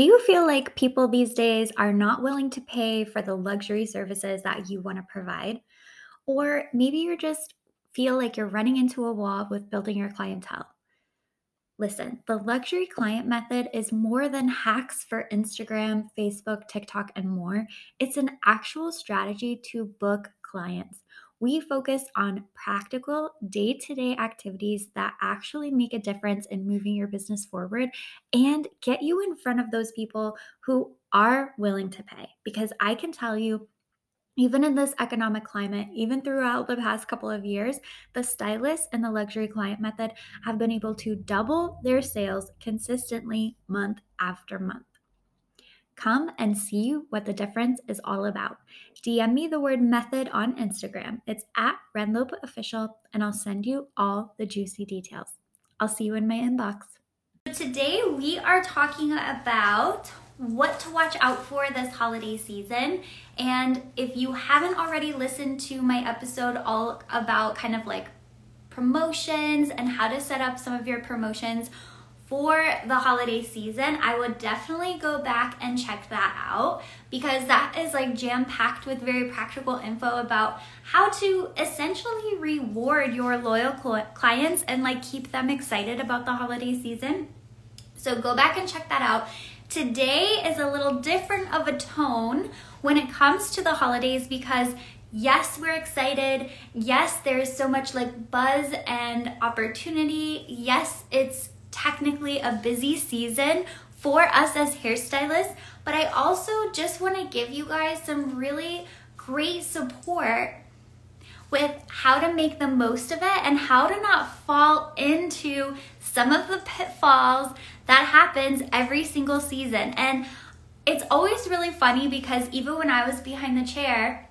Do you feel like people these days are not willing to pay for the luxury services that you want to provide? Or maybe you just feel like you're running into a wall with building your clientele. Listen, the luxury client method is more than hacks for Instagram, Facebook, TikTok, and more. It's an actual strategy to book clients. We focus on practical day to day activities that actually make a difference in moving your business forward and get you in front of those people who are willing to pay. Because I can tell you, even in this economic climate, even throughout the past couple of years, the stylists and the luxury client method have been able to double their sales consistently month after month. Come and see what the difference is all about. DM me the word method on Instagram. It's at Renlope Official, and I'll send you all the juicy details. I'll see you in my inbox. Today, we are talking about what to watch out for this holiday season. And if you haven't already listened to my episode all about kind of like promotions and how to set up some of your promotions for the holiday season, I would definitely go back and check that out because that is like jam packed with very practical info about how to essentially reward your loyal clients and like keep them excited about the holiday season. So go back and check that out. Today is a little different of a tone when it comes to the holidays because yes, we're excited. Yes, there's so much like buzz and opportunity. Yes, it's technically a busy season for us as hairstylists, but I also just want to give you guys some really great support with how to make the most of it and how to not fall into some of the pitfalls that happens every single season. And it's always really funny because even when I was behind the chair,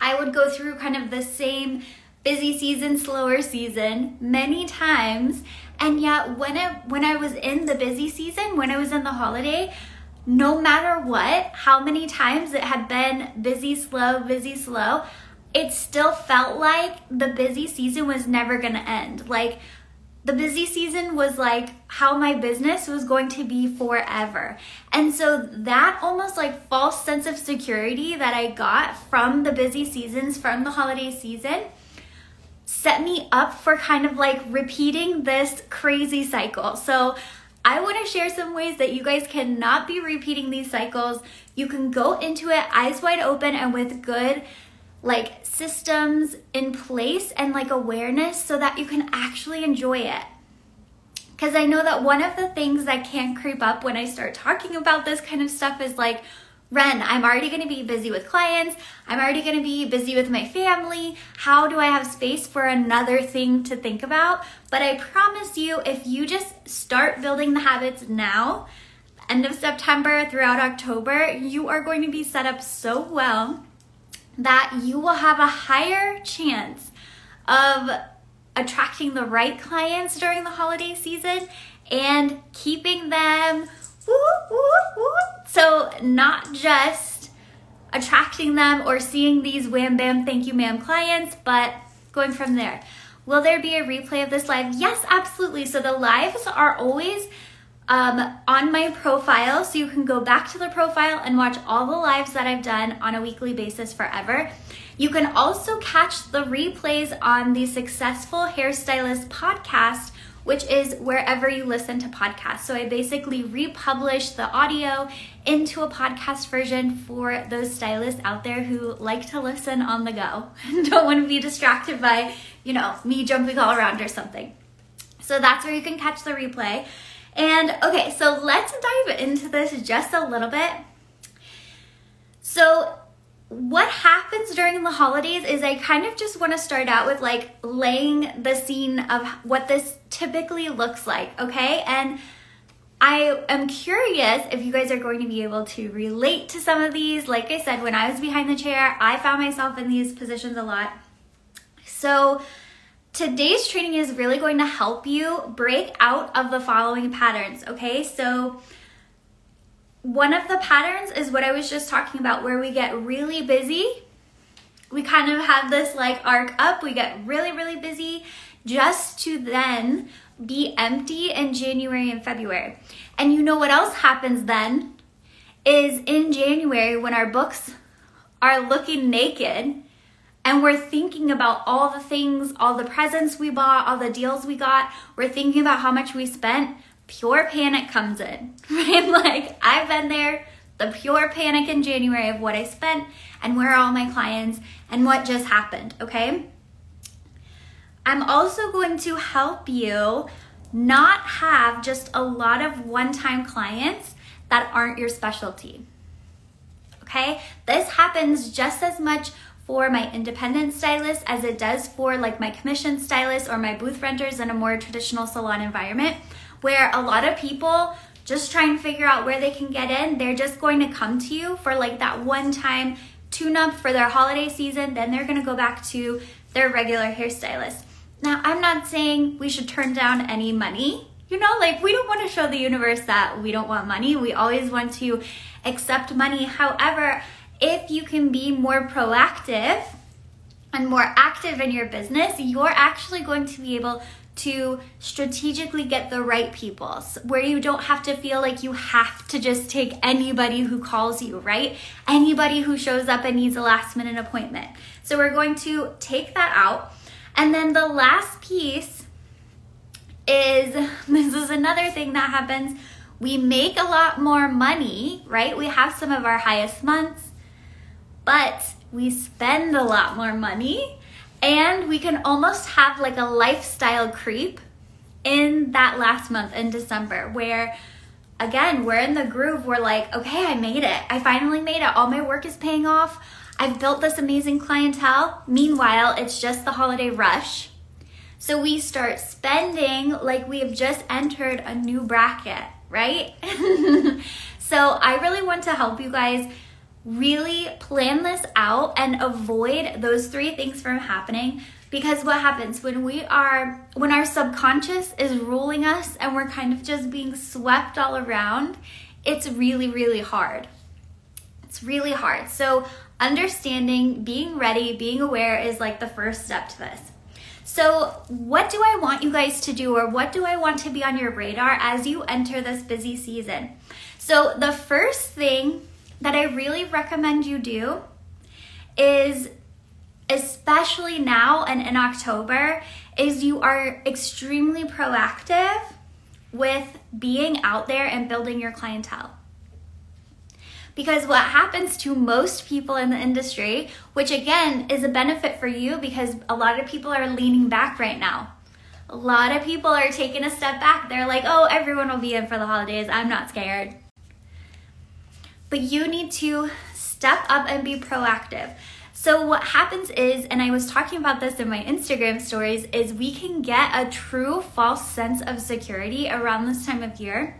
I would go through kind of the same busy season, slower season many times. And yet when it when I was in the busy season, when I was in the holiday, no matter what, how many times it had been busy, slow, busy, slow, it still felt like the busy season was never gonna end. Like the busy season was like how my business was going to be forever. And so that almost like false sense of security that I got from the busy seasons, from the holiday season, set me up for kind of like repeating this crazy cycle. So I want to share some ways that you guys cannot be repeating these cycles. You can go into it eyes wide open and with good like systems in place and like awareness so that you can actually enjoy it. Because I know that one of the things that can creep up when I start talking about this kind of stuff is like, Ren, I'm already gonna be busy with clients. I'm already gonna be busy with my family. How do I have space for another thing to think about? But I promise you, if you just start building the habits now, end of September throughout October, you are going to be set up so well that you will have a higher chance of attracting the right clients during the holiday season and keeping them so not just attracting them or seeing these wham bam thank you ma'am clients, but going from there. Will there be a replay of this live? Yes, absolutely. So the lives are always um, on my profile. So you can go back to the profile and watch all the lives that I've done on a weekly basis forever. You can also catch the replays on the Successful Hairstylist podcast which is wherever you listen to podcasts. So I basically republish the audio into a podcast version for those stylists out there who like to listen on the go and don't want to be distracted by, you know, me jumping all around or something. So that's where you can catch the replay. And okay, so let's dive into this just a little bit. So what happens during the holidays is I kind of just want to start out with like laying the scene of what this typically looks like, okay? And I am curious if you guys are going to be able to relate to some of these. Like I said, when I was behind the chair, I found myself in these positions a lot. So, today's training is really going to help you break out of the following patterns, okay? So, one of the patterns is what I was just talking about, where we get really busy. We kind of have this like arc up, we get really, really busy just to then be empty in January and February. And you know what else happens then? Is in January when our books are looking naked and we're thinking about all the things, all the presents we bought, all the deals we got, we're thinking about how much we spent, pure panic comes in, right? Like I've been there, the pure panic in January of what I spent and where all my clients and what just happened, okay? I'm also going to help you not have just a lot of one time clients that aren't your specialty. Okay, this happens just as much for my independent stylist as it does for like my commission stylist or my booth renters in a more traditional salon environment where a lot of people just try and figure out where they can get in. They're just going to come to you for like that one time tune up for their holiday season, then they're going to go back to their regular hairstylist. Now, I'm not saying we should turn down any money. You know, like we don't want to show the universe that we don't want money. We always want to accept money. However, if you can be more proactive and more active in your business, you're actually going to be able to strategically get the right people where you don't have to feel like you have to just take anybody who calls you, right? Anybody who shows up and needs a last minute appointment. So we're going to take that out and then the last piece is this is another thing that happens. We make a lot more money, right? We have some of our highest months, but we spend a lot more money and we can almost have like a lifestyle creep in that last month in December where again, we're in the groove. We're like, okay, I made it. I finally made it. All my work is paying off. I've built this amazing clientele. Meanwhile, it's just the holiday rush. So we start spending like we have just entered a new bracket, right? so I really want to help you guys really plan this out and avoid those three things from happening because what happens when we are when our subconscious is ruling us and we're kind of just being swept all around it's really really hard it's really hard so understanding, being ready, being aware is like the first step to this. So, what do I want you guys to do, or what do I want to be on your radar as you enter this busy season? So, the first thing that I really recommend you do is, especially now and in October, is you are extremely proactive with being out there and building your clientele. Because what happens to most people in the industry, which again is a benefit for you because a lot of people are leaning back right now. A lot of people are taking a step back. They're like, oh, everyone will be in for the holidays. I'm not scared. But you need to step up and be proactive. So, what happens is, and I was talking about this in my Instagram stories, is we can get a true false sense of security around this time of year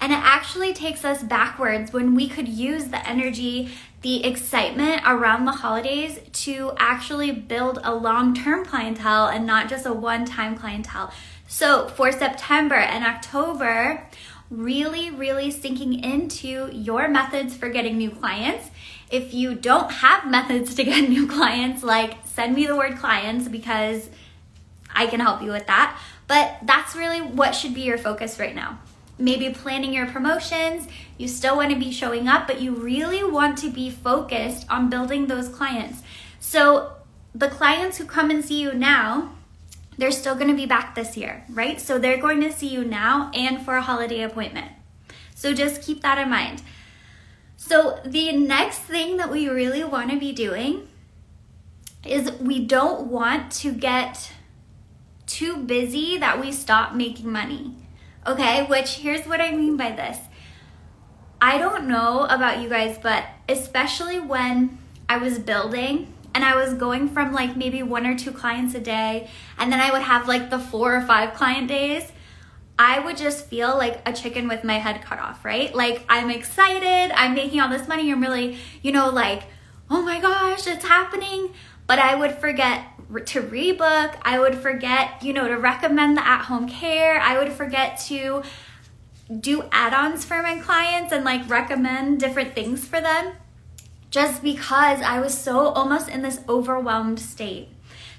and it actually takes us backwards when we could use the energy, the excitement around the holidays to actually build a long term clientele and not just a one time clientele. So for September and October, really, really sinking into your methods for getting new clients. If you don't have methods to get new clients, like send me the word clients because I can help you with that. But that's really what should be your focus right now maybe planning your promotions. You still want to be showing up, but you really want to be focused on building those clients. So, the clients who come and see you now, they're still going to be back this year, right? So, they're going to see you now and for a holiday appointment. So, just keep that in mind. So, the next thing that we really want to be doing is we don't want to get too busy that we stop making money. Okay, which here's what I mean by this. I don't know about you guys, but especially when I was building and I was going from like maybe one or two clients a day, and then I would have like the four or five client days, I would just feel like a chicken with my head cut off, right? Like I'm excited, I'm making all this money, I'm really, you know, like, oh my gosh, it's happening. But I would forget to rebook. I would forget, you know, to recommend the at home care. I would forget to do add ons for my clients and like recommend different things for them just because I was so almost in this overwhelmed state.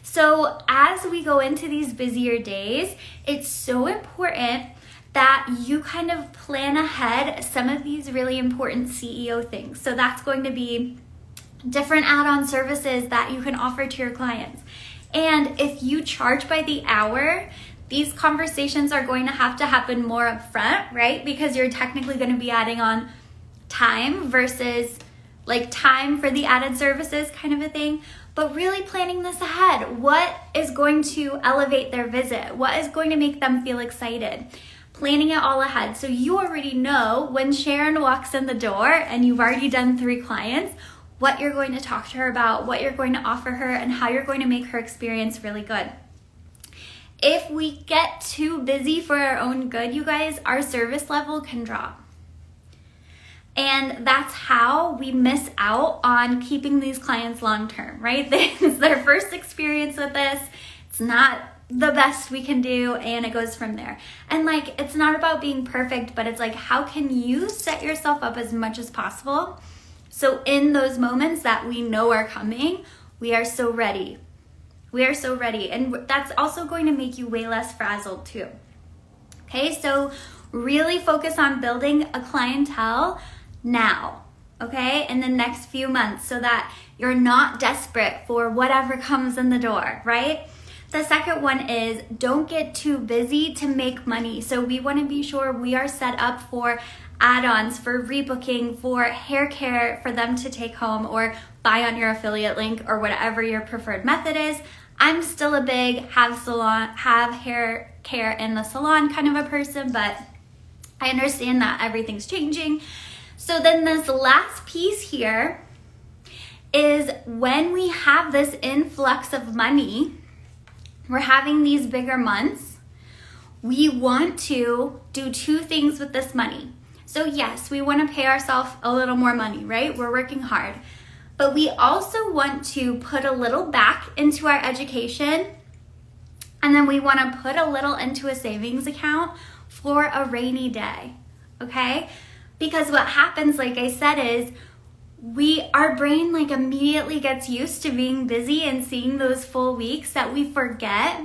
So, as we go into these busier days, it's so important that you kind of plan ahead some of these really important CEO things. So that's going to be different add on services that you can offer to your clients. And if you charge by the hour, these conversations are going to have to happen more upfront, right? Because you're technically going to be adding on time versus like time for the added services kind of a thing. But really planning this ahead. What is going to elevate their visit? What is going to make them feel excited? Planning it all ahead. So you already know when Sharon walks in the door and you've already done three clients, what you're going to talk to her about, what you're going to offer her, and how you're going to make her experience really good. If we get too busy for our own good, you guys, our service level can drop. And that's how we miss out on keeping these clients long term, right? It's their first experience with this. It's not the best we can do, and it goes from there. And like, it's not about being perfect, but it's like, how can you set yourself up as much as possible so, in those moments that we know are coming, we are so ready. We are so ready. And that's also going to make you way less frazzled too. Okay, so really focus on building a clientele now, okay, in the next few months so that you're not desperate for whatever comes in the door, right? The second one is don't get too busy to make money. So we want to be sure we are set up for add-ons for rebooking for hair care for them to take home or buy on your affiliate link or whatever your preferred method is. I'm still a big have salon have hair care in the salon kind of a person, but I understand that everything's changing. So then this last piece here is when we have this influx of money, we're having these bigger months, we want to do two things with this money. So, yes, we want to pay ourselves a little more money, right? We're working hard. But we also want to put a little back into our education. And then we want to put a little into a savings account for a rainy day. Okay? Because what happens, like I said, is we our brain like immediately gets used to being busy and seeing those full weeks that we forget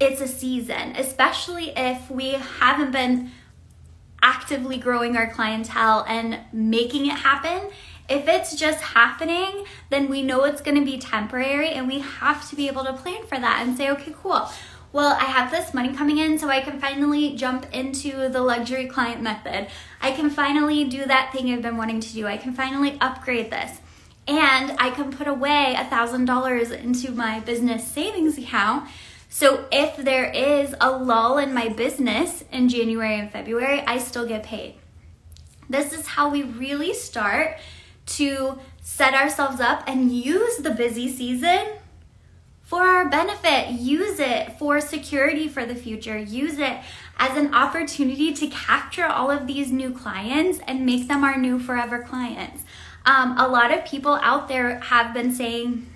it's a season, especially if we haven't been actively growing our clientele and making it happen. If it's just happening, then we know it's going to be temporary and we have to be able to plan for that and say, okay, cool. Well, I have this money coming in, so I can finally jump into the luxury client method. I can finally do that thing I've been wanting to do. I can finally upgrade this. And I can put away a $1,000 into my business savings account so if there is a lull in my business in January and February, I still get paid. This is how we really start to set ourselves up and use the busy season for our benefit. Use it for security for the future. Use it as an opportunity to capture all of these new clients and make them our new forever clients. Um, a lot of people out there have been saying,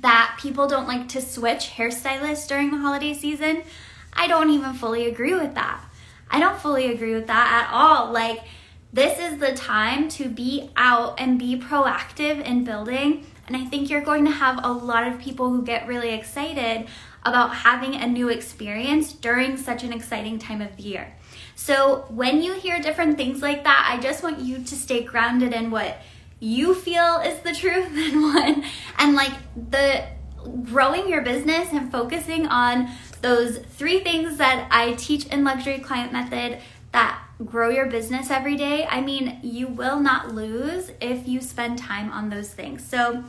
that people don't like to switch hairstylists during the holiday season. I don't even fully agree with that. I don't fully agree with that at all. Like, this is the time to be out and be proactive in building. And I think you're going to have a lot of people who get really excited about having a new experience during such an exciting time of the year. So, when you hear different things like that, I just want you to stay grounded in what you feel is the truth and one and like the growing your business and focusing on those three things that I teach in luxury client method that grow your business every day. I mean, you will not lose if you spend time on those things. So,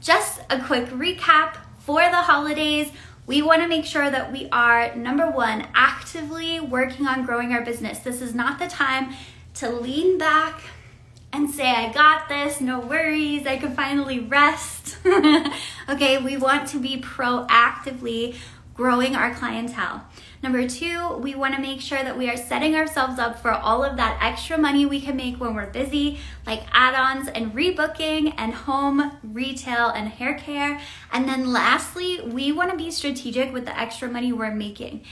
just a quick recap for the holidays. We want to make sure that we are number one, actively working on growing our business. This is not the time to lean back and say, I got this, no worries, I can finally rest. okay, we want to be proactively growing our clientele. Number two, we want to make sure that we are setting ourselves up for all of that extra money we can make when we're busy, like add ons and rebooking and home, retail, and hair care. And then lastly, we want to be strategic with the extra money we're making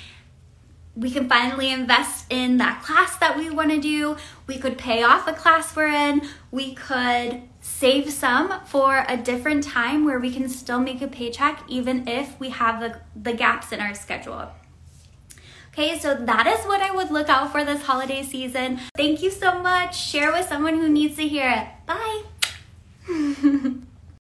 we can finally invest in that class that we want to do. We could pay off a class we're in. We could save some for a different time where we can still make a paycheck even if we have the, the gaps in our schedule. Okay, so that is what I would look out for this holiday season. Thank you so much. Share with someone who needs to hear it. Bye.